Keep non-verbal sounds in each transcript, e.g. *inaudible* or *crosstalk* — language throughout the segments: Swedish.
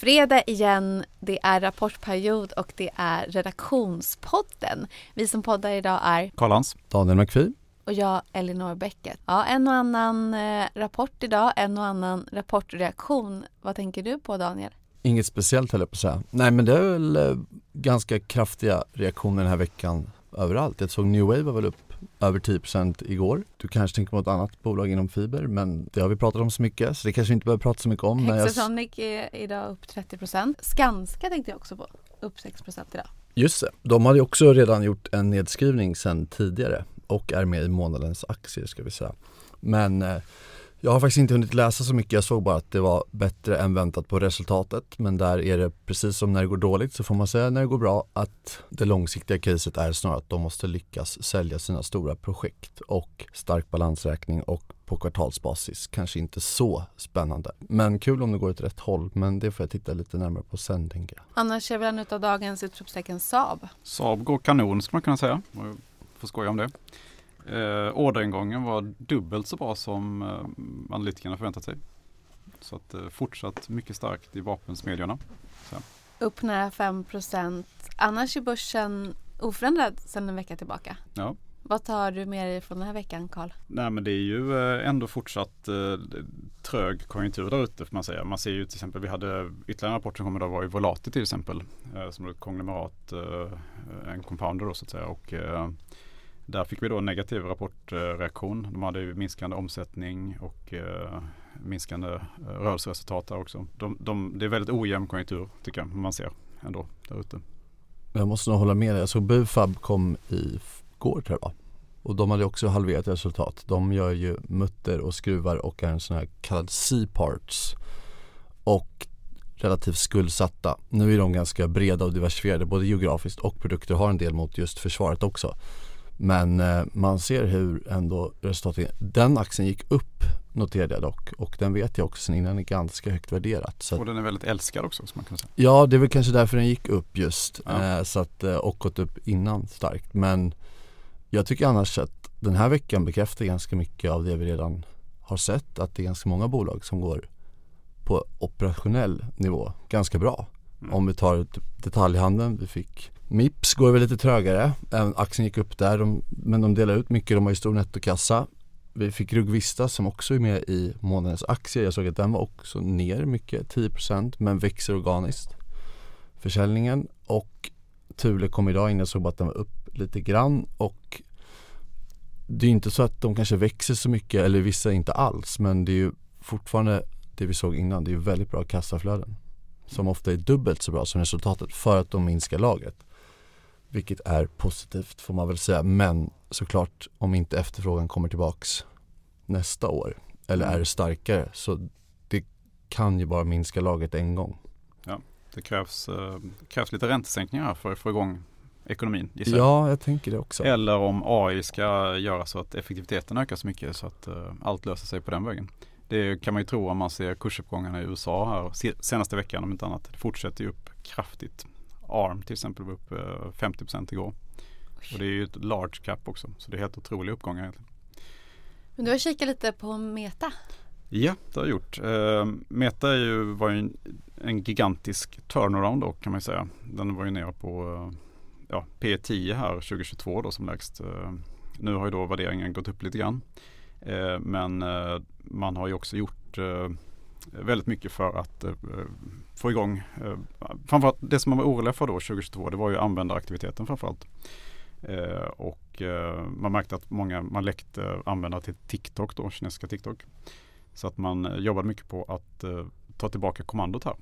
fredag igen. Det är rapportperiod och det är redaktionspodden. Vi som poddar idag är Karl Hans. Daniel McPhee. och jag Elinor Bäcket. Ja, en och annan eh, rapport idag, en och annan rapportreaktion. Vad tänker du på Daniel? Inget speciellt höll jag på att säga. Nej men det är väl eh, ganska kraftiga reaktioner den här veckan överallt. Jag såg New Wave var väl upp över 10% igår. Du kanske tänker på något annat bolag inom fiber men det har vi pratat om så mycket så det kanske vi inte behöver prata så mycket om. men jag- är idag upp 30% Skanska tänkte jag också på, upp 6% idag. Just det, de hade också redan gjort en nedskrivning sedan tidigare och är med i månadens aktier ska vi säga. Men eh, jag har faktiskt inte hunnit läsa så mycket, jag såg bara att det var bättre än väntat på resultatet. Men där är det precis som när det går dåligt så får man säga när det går bra att det långsiktiga caset är snarare att de måste lyckas sälja sina stora projekt och stark balansräkning och på kvartalsbasis kanske inte så spännande. Men kul om det går åt rätt håll men det får jag titta lite närmare på sen tänker jag. Annars är väl en utav dagens utropstecken Saab. Saab går kanon skulle man kunna säga. Jag får skoja om det. Eh, orderingången var dubbelt så bra som eh, analytikerna förväntat sig. Så att eh, fortsatt mycket starkt i vapensmedjorna. Upp nära 5 Annars är börsen oförändrad sedan en vecka tillbaka. Ja. Vad tar du med dig från den här veckan Karl? Nej men det är ju eh, ändå fortsatt eh, trög konjunktur där ute får man säga. Man ser ju till exempel, vi hade ytterligare en rapport som kom idag var ju Volati till exempel. eh, Som är ett konglomerat, eh, en compounder då så att säga. Och eh, där fick vi då en negativ rapportreaktion. De hade ju minskande omsättning och eh, minskande eh, rörelseresultat där också. De, de, det är väldigt ojämn konjunktur tycker jag man ser ändå där ute. Jag måste nog hålla med dig. Jag såg Bufab kom i går tror jag? Och de hade också halverat resultat. De gör ju mutter och skruvar och är en sån här kallad C-parts. Och relativt skuldsatta. Nu är de ganska breda och diversifierade både geografiskt och produkter har en del mot just försvaret också. Men eh, man ser hur ändå resultatet, den aktien gick upp noterade jag dock och den vet jag också sen innan är ganska högt värderat. Så Och den är väldigt älskad också som man kan säga. Ja, det är väl kanske därför den gick upp just. Ja. Eh, så att, eh, och gått upp innan starkt. Men jag tycker annars att den här veckan bekräftar ganska mycket av det vi redan har sett. Att det är ganska många bolag som går på operationell nivå ganska bra. Mm. Om vi tar detaljhandeln, vi fick Mips går väl lite trögare. Även aktien gick upp där, de, men de delar ut mycket, de har ju stor nettokassa. Vi fick Rugvista som också är med i månadens aktie. Jag såg att den var också ner mycket, 10% men växer organiskt. Försäljningen och Thule kom idag in, jag såg bara att den var upp lite grann och det är inte så att de kanske växer så mycket eller vissa inte alls men det är ju fortfarande det vi såg innan, det är ju väldigt bra kassaflöden som ofta är dubbelt så bra som resultatet för att de minskar lagret. Vilket är positivt får man väl säga men såklart om inte efterfrågan kommer tillbaks nästa år eller Mm. är starkare så det kan ju bara minska lagret en gång. Det krävs, eh, krävs lite räntesänkningar för att få igång ekonomin gissar. Ja, jag tänker det också. Eller om AI ska göra så att effektiviteten ökar så mycket så att eh, allt löser sig på den vägen. Det kan man ju tro om man ser kursuppgångarna i USA här se- senaste veckan om inte annat. Det fortsätter ju upp kraftigt. ARM till exempel var upp eh, 50% igår. Och det är ju ett large cap också. Så det är helt otroliga uppgångar egentligen. Men du har kikat lite på Meta. Ja, det har jag gjort. Eh, Meta är ju, var ju en, en gigantisk turnaround då kan man säga. Den var ju nere på eh, ja, P10 här 2022 då som lägst. Eh, nu har ju då värderingen gått upp lite grann. Eh, men eh, man har ju också gjort eh, Eh, väldigt mycket för att eh, få igång eh, framförallt det som man var orolig för då 2022 det var ju användaraktiviteten framförallt. Eh, och eh, man märkte att många, man läckte användare till TikTok då, kinesiska TikTok. Så att man eh, jobbade mycket på att eh, ta tillbaka kommandot här.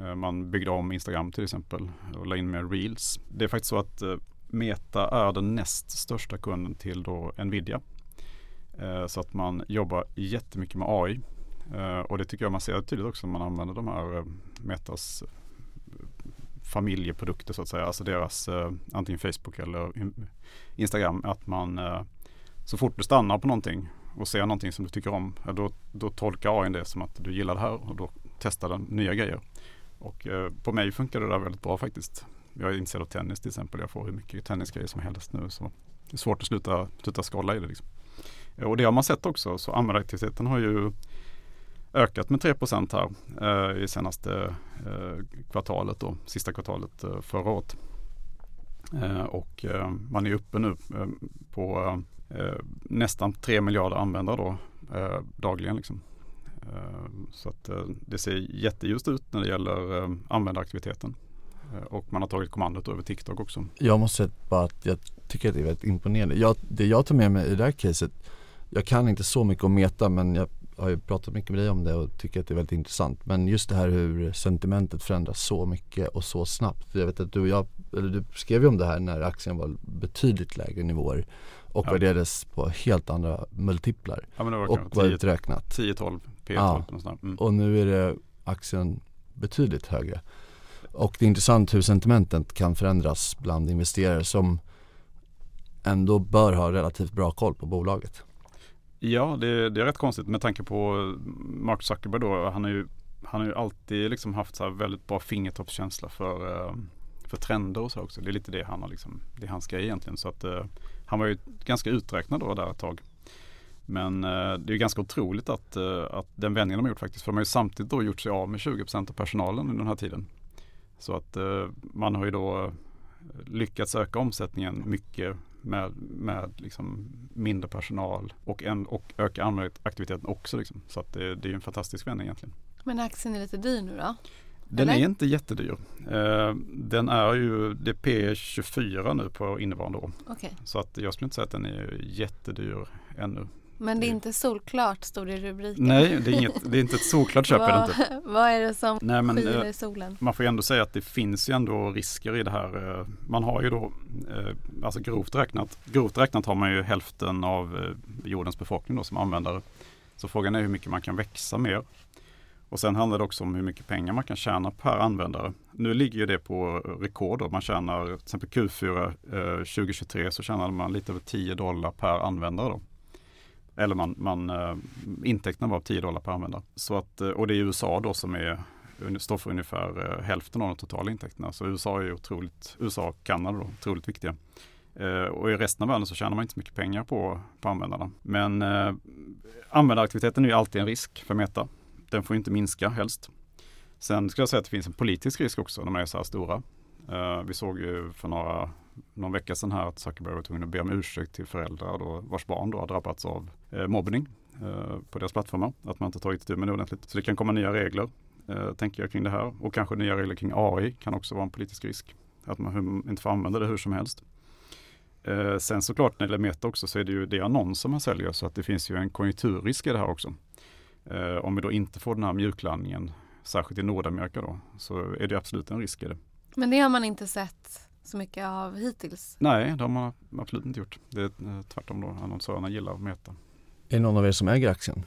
Eh, man byggde om Instagram till exempel och la in mer reels. Det är faktiskt så att eh, Meta är den näst största kunden till då Nvidia. Eh, så att man jobbar jättemycket med AI. Eh, och det tycker jag man ser tydligt också när man använder de här eh, Metas eh, familjeprodukter så att säga. Alltså deras antingen Facebook eller Instagram. Att man så fort du stannar på någonting och ser någonting som du tycker om. Då, då tolkar AI det som att du gillar det här och då testar den nya grejer. Och på mig funkar det där väldigt bra faktiskt. Jag är intresserad av tennis till exempel. Jag får hur mycket tennisgrejer som helst nu. Så det är svårt att sluta, sluta skrolla i det. Liksom. Och det har man sett också. Så användaraktiviteten har ju ökat med 3 här eh, i senaste eh, kvartalet då, sista kvartalet eh, förra året. Eh, och eh, man är uppe nu eh, på eh, nästan 3 miljarder användare då eh, dagligen. Liksom. Eh, så att det ser jätteljust ut när det gäller användaraktiviteten. Och man har tagit kommandot över TikTok också. Jag måste säga bara att jag tycker att det är väldigt imponerande. Jag, det jag tar med mig i det här caset, jag kan inte så mycket om Meta men jag har ju pratat mycket med dig om det och tycker att det är väldigt intressant. Men just det här hur sentimentet förändras så mycket och så snabbt. Jag vet att du och jag, eller du skrev ju om det här när aktien var betydligt lägre nivåer och ja. värderades på helt andra multiplar. Ja, men det var och var uträknat. 10-12 P 12 ja. mm. Och nu är det aktien betydligt högre. Och det är intressant hur sentimentet kan förändras bland investerare som ändå bör ha relativt bra koll på bolaget. Ja, det, det, är rätt konstigt med tanke på Mark Zuckerberg då. Han har ju, han har ju alltid liksom haft så väldigt bra fingertoppskänsla för, eh, för trender och så också. Det är lite det han har liksom, det är hans grej egentligen. Så att uh, han var ju ganska uträknad då där ett tag. Men uh, det är ganska otroligt att, uh, att den vändningen de har gjort faktiskt. För de har ju samtidigt då gjort sig av med 20% av personalen under den här tiden. Så att man har ju då lyckats öka omsättningen mycket med, med liksom mindre personal och, en, och öka användaraktiviteten också. Liksom. Så att det, det är en fantastisk vändning egentligen. Men aktien är lite dyr nu då? Den Eller? är inte jättedyr. Eh, den är ju, det är P24 nu på innevarande år. Okay. Så att jag skulle inte säga att den är jättedyr ännu. Men det är inte solklart, stod det i rubriken. Nej, det är, inget, det är inte ett solklart köp. *laughs* vad, inte. vad är det som Nej, men, skiner i solen? Man får ju ändå säga att det finns ju ändå risker i det här. Eh, man har ju då, eh, alltså grovt räknat, grovt räknat har man ju hälften av eh, jordens befolkning då som användare. Så frågan är hur mycket man kan växa mer. Och sen handlar det också om hur mycket pengar man kan tjäna per användare. Nu ligger ju det på rekord. Då. Man tjänar till exempel Q4 2023 så tjänade man lite över 10 dollar per användare. Då. Eller man, man eh, uh, intäkterna var 10 dollar per användare. Så att, eh, och det är USA då som är, står för ungefär uh, hälften av de totala intäkterna. Så USA är otroligt, USA och Kanada då, otroligt viktiga. Uh, och i resten av världen så tjänar man inte så mycket pengar på, på användarna. Men uh, användaraktiviteten är ju alltid en risk för Meta. Den får inte minska helst. Sen skulle jag säga att det finns en politisk risk också när man är så här stora. Uh, vi såg ju för några någon vecka sedan här att Zuckerberg var tvungen att be om ursäkt till föräldrar då, vars barn då har drabbats av eh, mobbning eh, på deras plattformar. Att man inte tagit itu med det ordentligt. Så det kan komma nya regler, eh, tänker jag kring det här. Och kanske nya regler kring AI kan också vara en politisk risk. Att man inte får använda det hur som helst. Eh, sen såklart när det gäller Meta också så är det ju det annonser man säljer så att det finns ju en konjunkturrisk i det här också. Eh, om vi då inte får den här mjuklandningen, särskilt i Nordamerika då, så är det absolut en risk i det. Men det har man inte sett så mycket av hittills? Nej, det har man absolut inte gjort. Det är eh, tvärtom då. Annonsörerna gillar att mäta. Är det någon av er som äger aktien?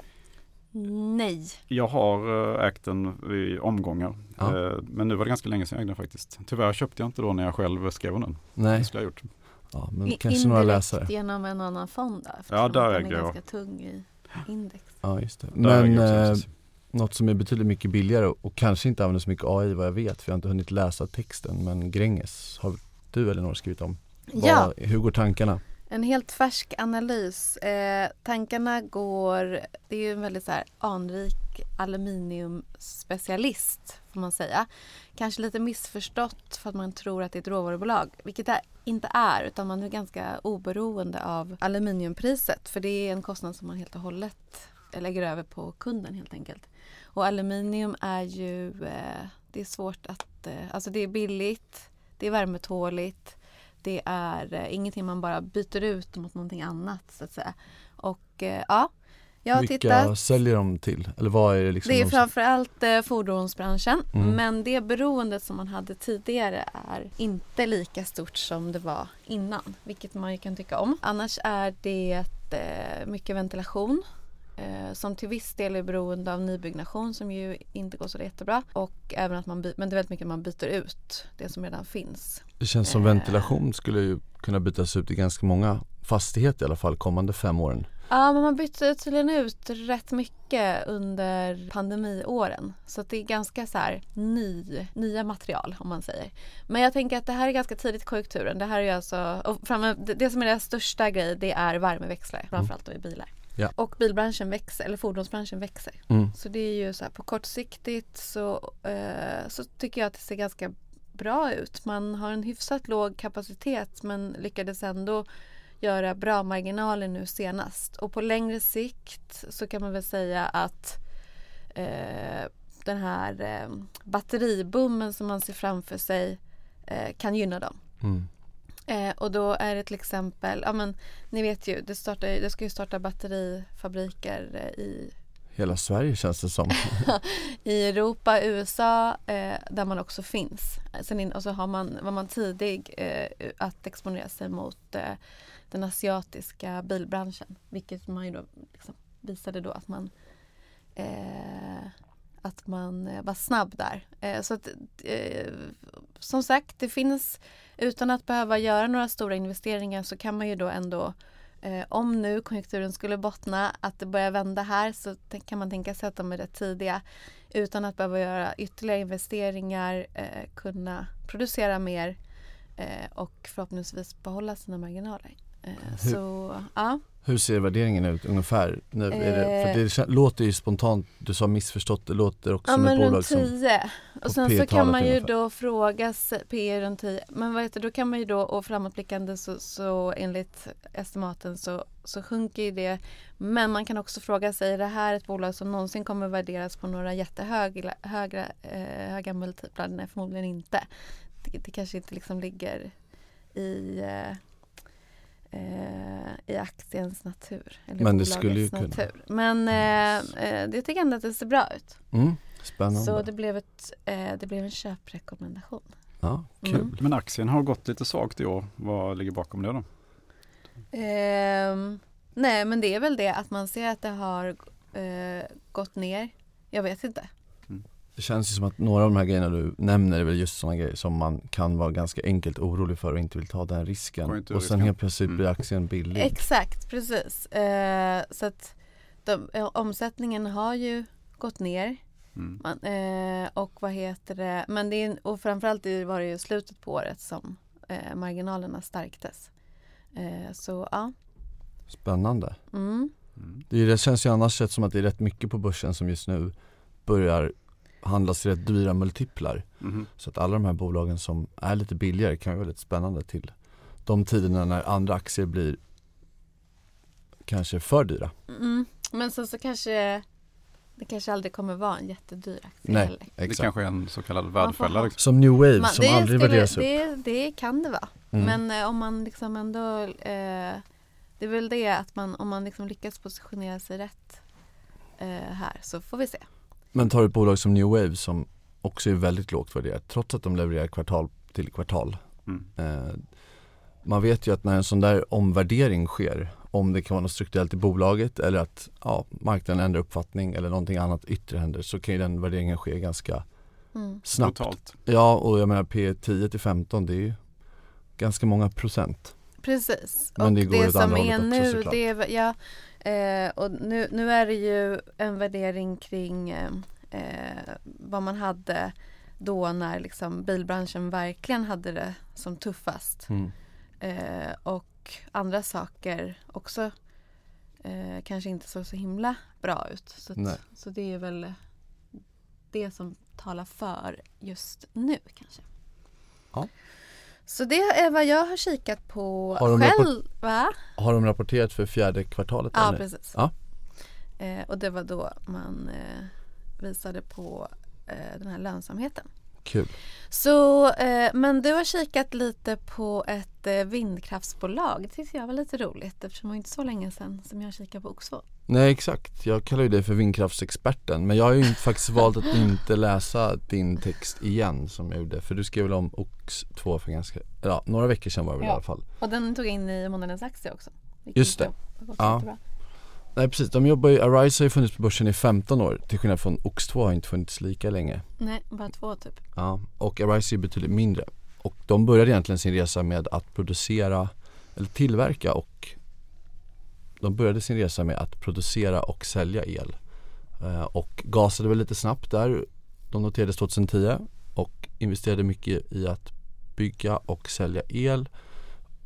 Nej. Jag har eh, ägt den i omgångar. Ja. Eh, men nu var det ganska länge sedan jag ägde den faktiskt. Tyvärr köpte jag inte då när jag själv skrev den. Nej. Det skulle jag gjort. Ja, men I, kanske några läsare. genom en annan fond då? Ja, där äger jag. Den är ganska tung i index. Ja, just det. Men eh, något som är betydligt mycket billigare och kanske inte använder så mycket AI vad jag vet för jag har inte hunnit läsa texten men Gränges har du Elinor skrivit om. Ja. Hur går tankarna? En helt färsk analys. Eh, tankarna går, det är ju en väldigt så här anrik aluminiumspecialist får man säga. Kanske lite missförstått för att man tror att det är ett råvarubolag, vilket det inte är utan man är ganska oberoende av aluminiumpriset för det är en kostnad som man helt och hållet lägger över på kunden helt enkelt. Och aluminium är ju, eh, det är svårt att, eh, alltså det är billigt det är värmetåligt. Det är eh, ingenting man bara byter ut mot någonting annat så att säga. Och eh, ja, jag har Vilka tittat. säljer de till? Eller vad är det liksom? Det är framförallt eh, fordonsbranschen. Mm. Men det beroendet som man hade tidigare är inte lika stort som det var innan. Vilket man ju kan tycka om. Annars är det mycket ventilation eh, som till viss del är beroende av nybyggnation som ju inte går så jättebra. Och även att man men det är väldigt mycket man byter ut det som redan finns. Det känns som eh. ventilation skulle ju kunna bytas ut i ganska många fastigheter i alla fall kommande fem åren. Ja, men man bytte tydligen ut rätt mycket under pandemiåren. Så det är ganska så här ny, nya material om man säger. Men jag tänker att det här är ganska tidigt i konjunkturen. Det här är alltså, och framme, det, det som är deras största grej det är värmeväxlare, framförallt då i bilar. Ja. Och bilbranschen växer, eller fordonsbranschen växer. Mm. Så det är ju så här på kortsiktigt så, eh, så tycker jag att det ser ganska bra ut. Man har en hyfsat låg kapacitet men lyckades ändå göra bra marginaler nu senast. Och på längre sikt så kan man väl säga att eh, den här eh, batteriboomen som man ser framför sig eh, kan gynna dem. Mm. Eh, och då är det till exempel, ja men ni vet ju, det, startar, det ska ju starta batterifabriker eh, i, Hela Sverige känns det som. *laughs* i Europa, USA eh, där man också finns. Sen in, och så har man, var man tidig eh, att exponera sig mot eh, den asiatiska bilbranschen. Vilket man ju då liksom visade då att man eh, att man eh, var snabb där. Eh, så att, eh, som sagt, det finns utan att behöva göra några stora investeringar så kan man ju då ändå om nu konjunkturen skulle bottna, att det börjar vända här så kan man tänka sig att de är rätt tidiga utan att behöva göra ytterligare investeringar, kunna producera mer och förhoppningsvis behålla sina marginaler. Eh, Hur- så ja. Hur ser värderingen ut ungefär? Nu är det, för Eh. det kän- låter ju spontant, du sa missförstått, det låter också Ja som ett men runt bolag som 10. på Och sen så kan man ju ungefär. då fråga sig, P runt 10. Men vad heter, då kan man ju då och framåtblickande så, så enligt estimaten så, så sjunker ju det. Men man kan också fråga sig, är det här ett bolag som någonsin kommer värderas på några jättehöga höga, eh, höga multiplar? Nej förmodligen inte. Det, det kanske inte liksom ligger i eh, eh, i aktiens natur. Eller Men det skulle ju bolagets kunna. natur. Men eh, eh, det tycker jag ändå att det ser bra ut. mm, Spännande. Så det blev, ett, eh, det blev en köprekommendation. Ja, kul. Mm. Men aktien har gått lite svagt i år. Vad ligger bakom det då? Ehm, nej men det är väl det att man ser att det har eh, gått ner. Jag vet inte. Det känns ju som att några av de här grejerna du nämner är väl just sådana grejer som man kan vara ganska enkelt orolig för och inte vill ta den risken. Och sen helt plötsligt Mm. blir aktien billig. Exakt, precis. Eh, så att de, eh, omsättningen har ju gått ner. Mm. Man, eh, och vad heter det? Men det är, och framförallt var det ju slutet på året som eh, marginalerna stärktes. Eh, så ja. Spännande. Mm. Mm. Det, är- det känns ju annars rätt som att det är rätt mycket på börsen som just nu börjar handlas rätt dyra multiplar. Mhm. Så att alla de här bolagen som är lite billigare kan vara väldigt spännande till de tiderna när andra aktier blir kanske för dyra. Mm. Men sen så kanske det kanske aldrig kommer vara en jättedyr aktie Nej, heller. Det exakt. kanske är en så kallad värdfälla. Liksom. Som New Wave Man, som det, aldrig skulle, värderas upp. det, det kan det vara. Mm. Men eh, om man liksom ändå eh, Det är väl det att man om man liksom lyckas positionera sig rätt eh, här så får vi se. Men tar du ett bolag som New Wave som också är väldigt lågt värderat trots att de levererar kvartal till kvartal. Mm. Eh, man vet ju att när en sån där omvärdering sker, om det kan vara något strukturellt i bolaget eller att ja, marknaden ändrar uppfattning eller någonting annat yttre händer så kan ju den värderingen ske ganska Mm. snabbt. Totalt. Ja och jag menar P10 till 15 det är ju ganska många procent. Precis. Men och det går det som är också, nu, såklart. det är, ja, eh, och nu, nu är det ju en värdering kring eh, eh, vad man hade då när liksom bilbranschen verkligen hade det som tuffast. Mm. Eh, och andra saker också eh, kanske inte såg så himla bra ut. Så, att, så det är väl det som talar för just nu kanske. Ja. Så det är vad jag har kikat på Har själv. Har de rapporterat för fjärde kvartalet? Ja, eller? precis. Ja. Eh, och det var då man eh, visade på eh, den här lönsamheten. Kul. Så, eh, men du har kikat lite på ett eh, vindkraftsbolag. Det tyckte jag var lite roligt eftersom det var inte så länge sedan som jag kikade på Oxford. Nej exakt, jag kallar ju dig för vindkraftsexperten men jag har ju *laughs* faktiskt valt att inte läsa din text igen som jag gjorde för du skrev väl om OX2 för ganska, ja några veckor sedan var det väl i Ja. alla fall Och den tog jag in i månadens aktie också. Just det. Ja. jättebra. Nej precis, de jobbar ju, Arise har ju funnits på börsen i 15 år. Till skillnad från OX2 har inte funnits lika länge. Nej, bara två typ. Ja, och Arise är betydligt mindre. Och de började egentligen sin resa med att producera eller tillverka och de började sin resa med att producera och sälja el. Eh, och gasade väl lite snabbt där. De noterades 2010 och investerade mycket i att bygga och sälja el.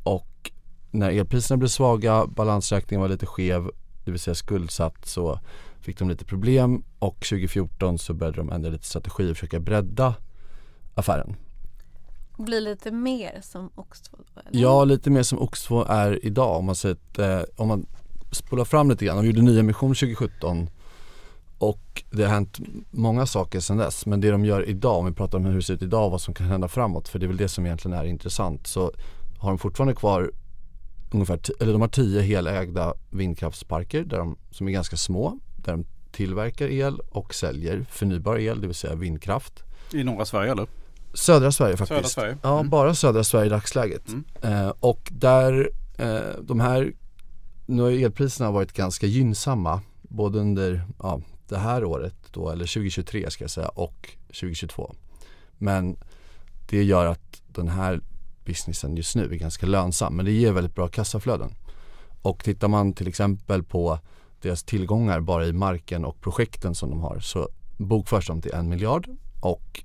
Och när elpriserna blev svaga, balansräkningen var lite skev, det vill säga skuldsatt så fick de lite problem och 2014 så började de ändra lite strategi och försöka bredda affären. Bli lite mer som Ox2? Ja, lite mer som Ox2 är idag om man, sett, eh, om man spolar fram lite grann. De gjorde nyemission 2017 och det har hänt många saker sedan dess. Men det de gör idag, om vi pratar om hur det ser ut idag och vad som kan hända framåt, för det är väl det som egentligen är intressant, så har de fortfarande kvar ungefär, eller de har tio helägda vindkraftsparker där de, som är ganska små, där de tillverkar el och säljer förnybar el, det vill säga vindkraft. I norra Sverige eller? Södra Sverige faktiskt. Södra Sverige. Mm. Ja, bara södra Sverige i dagsläget. Mm. Eh, och där, eh, de här, nu har elpriserna varit ganska gynnsamma både under ja, det här året då, eller 2023 ska jag säga och 2022. Men det gör att den här businessen just nu är ganska lönsam men det ger väldigt bra kassaflöden. Och tittar man till exempel på deras tillgångar bara i marken och projekten som de har så bokförs de till en miljard och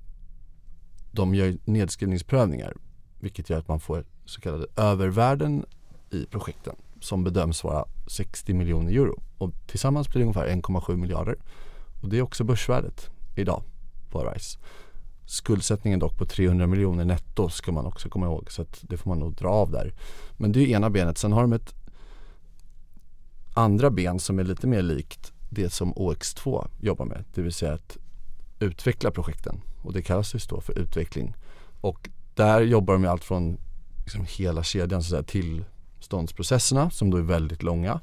de gör nedskrivningsprövningar vilket gör att man får så kallade övervärden i projekten som bedöms vara 60 miljoner euro och tillsammans blir det ungefär 1,7 miljarder och det är också börsvärdet idag på Arise. Skuldsättningen dock på 300 miljoner netto ska man också komma ihåg så att det får man nog dra av där. Men det är ena benet. Sen har de ett andra ben som är lite mer likt det som OX2 jobbar med. Det vill säga att utveckla projekten och det kallas just då för utveckling. Och där jobbar de med allt från liksom hela kedjan så där, tillståndsprocesserna som då är väldigt långa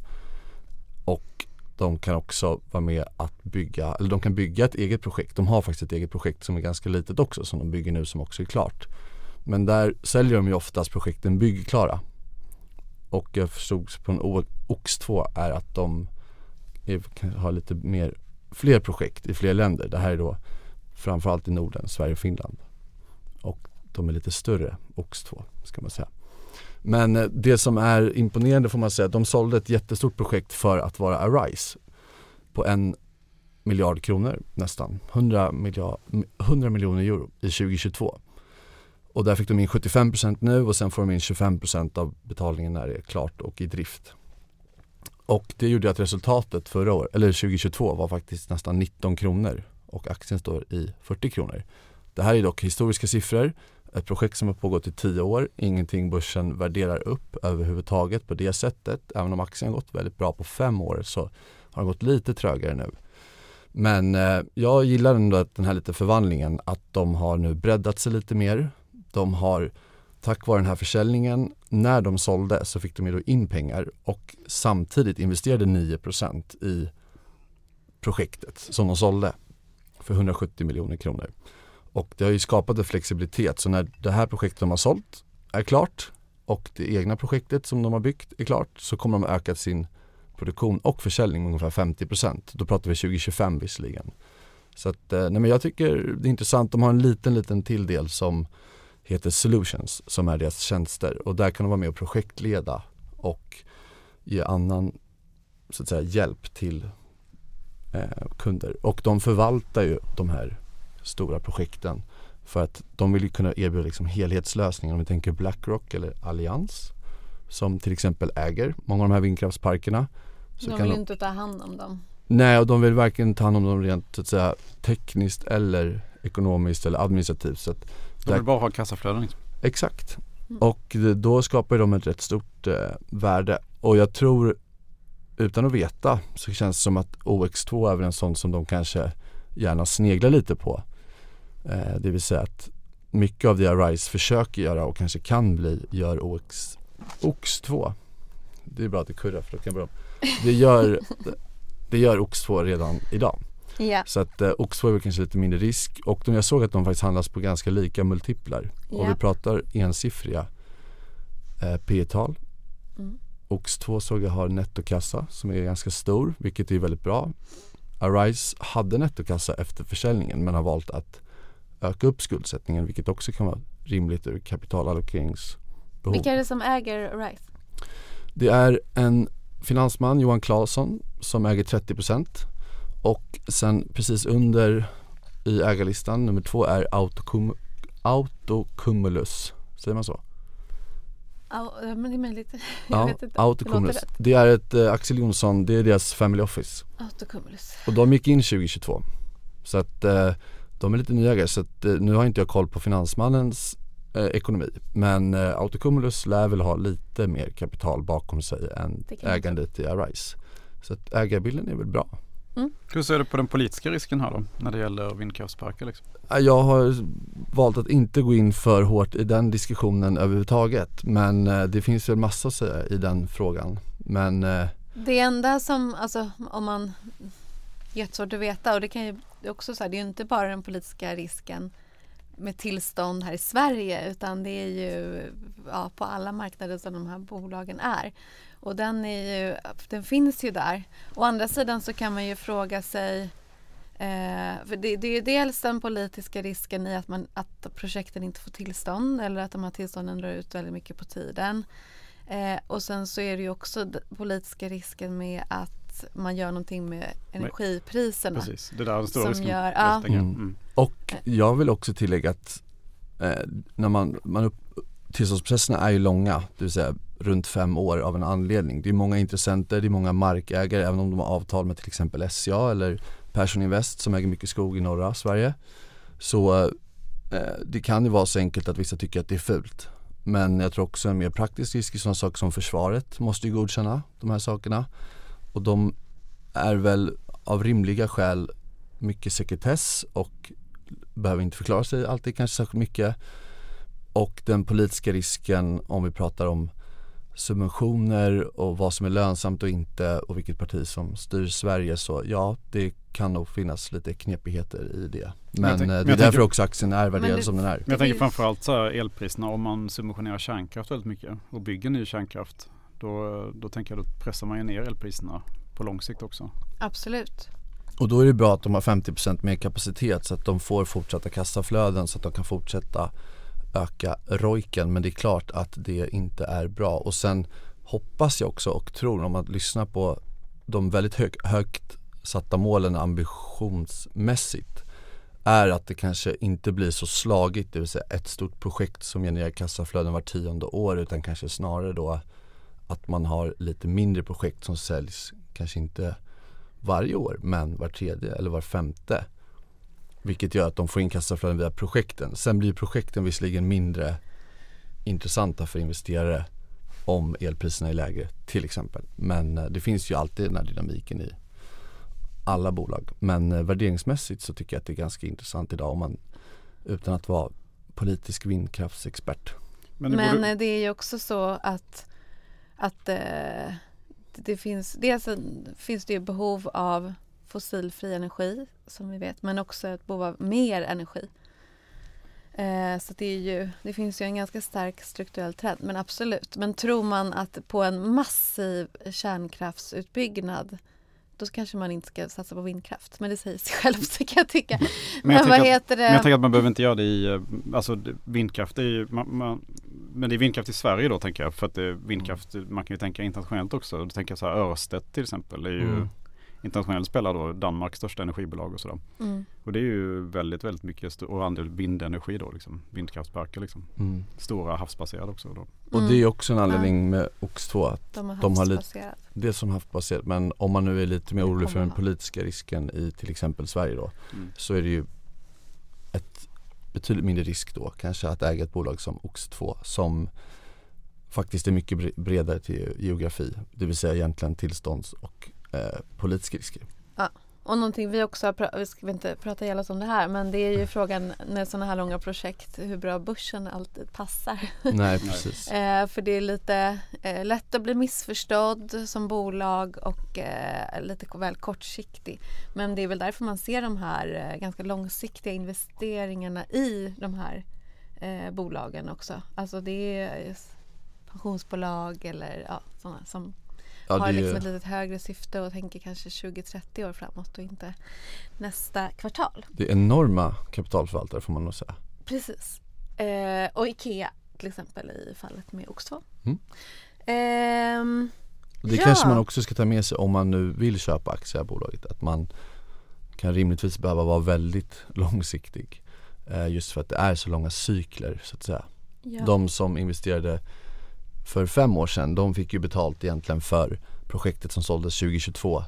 de kan också vara med att bygga, eller de kan bygga ett eget projekt. De har faktiskt ett eget projekt som är ganska litet också som de bygger nu som också är klart. Men där säljer de ju oftast projekten byggklara. Och jag förstod på en OX2 är att de är, har lite mer, fler projekt i fler länder. Det här är då framförallt i Norden, Sverige och Finland. Och de är lite större, OX2 ska man säga. Men eh, det som är imponerande får man säga, de sålde ett jättestort projekt för att vara Arise på en miljard kronor nästan, 100, miljard, 100 miljoner euro i 2022. Och där fick de in 75% nu och sen får de in 25% av betalningen när det är klart och i drift. Och det gjorde att resultatet förra året, eller 2022 var faktiskt nästan 19 kronor och aktien står i 40 kronor. Det här är dock historiska siffror ett projekt som har pågått i tio år, ingenting börsen värderar upp överhuvudtaget på det sättet. Även om aktien har gått väldigt bra på fem år så har det gått lite trögare nu. Men eh, jag gillar ändå att den här lite förvandlingen, att de har nu breddat sig lite mer. De har tack vare den här försäljningen, när de sålde så fick de ju då in pengar och samtidigt investerade 9% i projektet som de sålde för 170 miljoner kronor. Och det har ju skapat en flexibilitet så när det här projektet de har sålt är klart och det egna projektet som de har byggt är klart så kommer de öka sin produktion och försäljning med ungefär 50 procent. Då pratar vi 2025 visserligen. Så att, eh, nej men jag tycker det är intressant, de har en liten liten till del som heter Solutions som är deras tjänster och där kan de vara med och projektleda och ge annan så att säga hjälp till eh, kunder och de förvaltar ju de här stora projekten. För att de vill ju kunna erbjuda liksom helhetslösningar. Om vi tänker Blackrock eller Allians som till exempel äger många av de här vindkraftsparkerna. Så de vill de... inte ta hand om dem. Nej, och de vill varken ta hand om dem rent så att säga, tekniskt eller ekonomiskt eller administrativt. Så att de vill bara ha kassaflöden. Liksom. Exakt. Mm. Och då skapar de ett rätt stort eh, värde. Och jag tror, utan att veta, så känns det som att OX2 är väl en sån som de kanske gärna sneglar lite på. Eh, det vill säga att mycket av det Arise försöker göra och kanske kan bli gör OX, OX2. Det är bra att det kurrar för då kan jag Det gör, det gör OX2 redan idag. Yeah. Så att eh, OX2 är väl kanske lite mindre risk och de, jag såg att de faktiskt handlas på ganska lika multiplar. Yeah. Och vi pratar ensiffriga eh, P tal mm. OX2 såg jag har nettokassa som är ganska stor vilket är väldigt bra. Arise hade nettokassa efter försäljningen men har valt att öka upp skuldsättningen vilket också kan vara rimligt ur kapitalallokeringsbehov. Vilka är det som äger Arise? Det är en finansman, Johan Claesson, som äger 30% och sen precis under i ägarlistan, nummer två är Autocum Autocumulus, säger man så? Ja, men det är möjligt. *laughs* Jag Ja, vet inte. Autocumulus. Det. Det är ett eh, Axel Jonsson, det är deras family office. Autocumulus. Och de gick in 2022. Så att eh, de är lite nyägare så att eh, nu har inte jag koll på Finansmannens eh, ekonomi. Men eh, Autocumulus lär väl ha lite mer kapital bakom sig än ägandet i Arise. Så att ägarbilden är väl bra. Hur ser du på den politiska risken här då när det gäller vindkraftsparker? Liksom? Jag har valt att inte gå in för hårt i den diskussionen överhuvudtaget. Men eh, det finns väl massa att säga i den frågan. Men eh, Det enda som, alltså om man jättesvårt att veta och det kan ju det är också så här, det är inte bara den politiska risken med tillstånd här i Sverige utan det är ju ja, på alla marknader som de här bolagen är. Och den, är ju, den finns ju där. Å andra sidan så kan man ju fråga sig eh, för det, det är ju dels den politiska risken i att, man, att projekten inte får tillstånd eller att de här tillstånden drar ut väldigt mycket på tiden. Eh, och sen så är det ju också den politiska risken med att man gör någonting med energipriserna. Precis, det där är den stora Som risken. gör- ja. Mm. Mm. Och jag vill också tillägga att eh, när man, man upp, tillståndsprocesserna är ju långa, det vill säga runt fem år av en anledning. Det är många intressenter, det är många markägare, även om de har avtal med till exempel SCA eller Persson Invest som äger mycket skog i norra Sverige. Så eh, det kan ju vara så enkelt att vissa tycker att det är fult. Men jag tror också en mer praktisk risk är sådana saker som försvaret måste ju godkänna de här sakerna. Och de är väl av rimliga skäl mycket sekretess och behöver inte förklara sig alltid kanske särskilt mycket. Och den politiska risken om vi pratar om subventioner och vad som är lönsamt och inte och vilket parti som styr Sverige så ja, det kan nog finnas lite knepigheter i det. Men, tänk- eh, men det är därför tänker- också aktien är värderad det- som den är. Men jag tänker framförallt så här elpriserna om man subventionerar kärnkraft väldigt mycket och bygger ny kärnkraft. Då, då tänker jag då pressar man ju ner elpriserna på lång sikt också. Absolut. Och då är det bra att de har 50% mer kapacitet så att de får fortsatta kassaflöden så att de kan fortsätta öka rojken. Men det är klart att det inte är bra. Och sen hoppas jag också och tror om att lyssna på de väldigt hög, högt satta målen ambitionsmässigt är att det kanske inte blir så slagigt, det vill säga ett stort projekt som genererar kassaflöden var tionde år utan kanske snarare då att man har lite mindre projekt som säljs, kanske inte varje år men var tredje eller var femte. Vilket gör att de får in kassaflöden via projekten. Sen blir projekten visserligen mindre intressanta för investerare om elpriserna är lägre till exempel. Men eh, det finns ju alltid den här dynamiken i alla bolag. Men eh, värderingsmässigt så tycker jag att det är ganska intressant idag om man utan att vara politisk vindkraftsexpert. Men det Men borde, eh, det är ju också så att, att eh, det finns, dels finns det behov av fossilfri energi som vi vet men också ett behov av mer energi. Eh, så det, är ju, det finns ju en ganska stark strukturell trend men absolut. Men tror man att på en massiv kärnkraftsutbyggnad då kanske man inte ska satsa på vindkraft. Men det säger sig *laughs* självt kan jag tycka. men Men, jag vad tänker att, heter det? men jag tänker att man behöver inte göra det i, eh, alltså vindkraft är ju, man, man, men det är vindkraft i Sverige då tänker jag. För att det är vindkraft, man kan ju tänka internationellt också. Då tänker jag så här Örstedt till exempel är ju Mm. internationell spelare då, Danmarks största energibolag och sådär. Mm. Och det är ju väldigt, väldigt mycket och andel vindenergi då liksom. Vindkraftsparker liksom. Mm. Stora havsbaserade också då. Och det är också en anledning med OX2 att De har, de har lite- det som havsbaserat men om man nu är lite mer orolig för den politiska risken i till exempel Sverige då Mm. så är det ju ett betydligt mindre risk då kanske att äga ett bolag som OX2 som faktiskt är mycket bredare till geografi det vill säga egentligen tillstånds och eh, politiska risker. Och någonting vi också har vi ska inte prata ihjäl oss om det här, men det är ju frågan när sådana här långa projekt hur bra börsen alltid passar. Nej *laughs* precis. Eh, för det är lite eh, lätt att bli missförstådd som bolag och eh, lite väl kortsiktig. Men det är väl därför man ser de här eh, ganska långsiktiga investeringarna i de här eh, bolagen också. Alltså det är just pensionsbolag eller ja, sådana som Ja, har liksom ju, ett litet högre syfte och tänker kanske 20-30 år framåt och inte nästa kvartal. det är enorma kapitalförvaltare får man nog säga. Precis. Eh, och Ikea till exempel i fallet med Ox2. Mm. Och Det Ja. kanske man också ska ta med sig om man nu vill köpa aktier i bolaget att man kan rimligtvis behöva vara väldigt långsiktig eh, just för att det är så långa cykler så att säga. ja. De som investerade för fem år sedan, de fick ju betalt egentligen för projektet som såldes 2022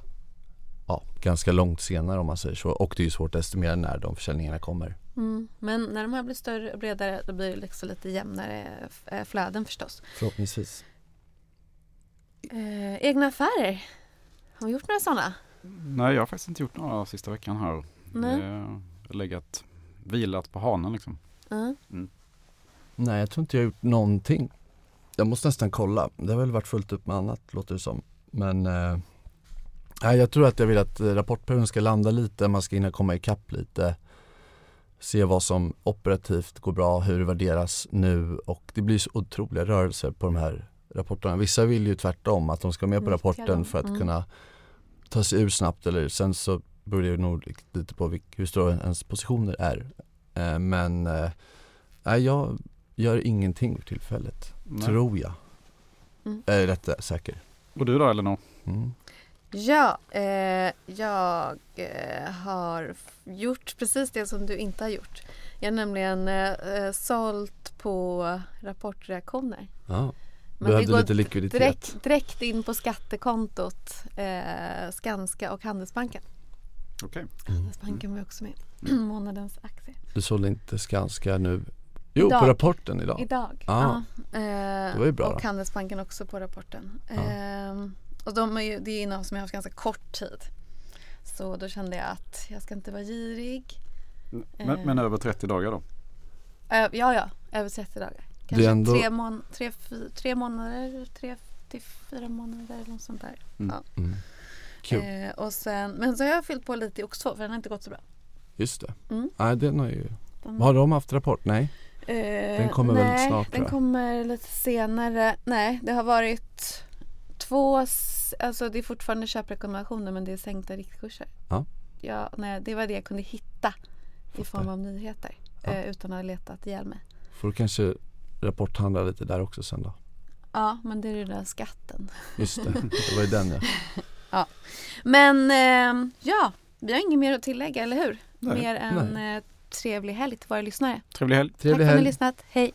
Ja, ganska långt senare om man säger så och det är ju svårt att estimera när de försäljningarna kommer. Mm. Men när de här blir större och bredare då blir det liksom lite jämnare eh, flöden förstås. Förhoppningsvis. Eh, egna affärer? Har vi gjort några sådana? Nej, jag har faktiskt inte gjort några sista veckan här. Nej. Jag har legat vilat på hanen liksom. Mm. Nej, jag tror inte jag har gjort någonting. Jag måste nästan kolla. Det har väl varit fullt upp med annat låter det som. Men eh, jag tror att jag vill att rapportperioden ska landa lite, man ska hinna komma ikapp lite. Se vad som operativt går bra, hur det värderas nu och det blir så otroliga rörelser på de här rapporterna. Vissa vill ju tvärtom att de ska med på rapporten för att Mm. kunna ta sig ur snabbt eller sen så beror det nog lite på hur stora ens positioner är. Eh, men eh, jag gör ingenting för tillfället, Nej. tror jag. Mm. Jag är rätt säker. Och du då Elinor? Mm. Ja, eh, jag eh, har gjort precis det som du inte har gjort. Jag har nämligen eh, eh, sålt på rapportreaktioner. Ja. Men det Behövde går lite likviditet. direkt, direkt in på skattekontot eh, Skanska och Handelsbanken. Okej. Mm. Handelsbanken var också med. *clears throat* Månadens aktier. Du sålde inte Skanska nu? Jo, Idag. på rapporten idag. Idag. Ah. Ja. Eh, Det var ju bra och då. Handelsbanken också på rapporten. Ja. Eh, och de är ju, det är innehav som jag har haft ganska kort tid. Så då kände jag att jag ska inte vara girig. Men, Eh. men över 30 dagar då? Ö- ja, ja, över 30 dagar. Det är Kanske ändå- tre, mån- tre, tre månader, tre till fyra månader eller något sånt där. Mm. Ja. Mm. Kul, Eh, och sen, men så har jag fyllt på lite i Oxford för den har inte gått så bra. just det. Mm. Nej, den har ju... Har de haft rapport? Nej. Eh, Den kommer väl nej, snart, tror den kommer lite senare. Nej, det har varit två, alltså det är fortfarande köprekommendationer men det är sänkta riktkurser. Ja. Ja, nej, det var det jag kunde hitta i form av nyheter Ja. eh, utan att ha letat ihjäl mig. Får du kanske rapporthandla lite där också sen då? Ja, men det är den där skatten. Just det, *laughs* det var ju den ja. Men eh, ja, vi har inget mer att tillägga, eller hur? Nej, mer än eh, trevlig helg till våra lyssnare. Trevlig helg! Tack Trevlig för att ni har lyssnat. Hej!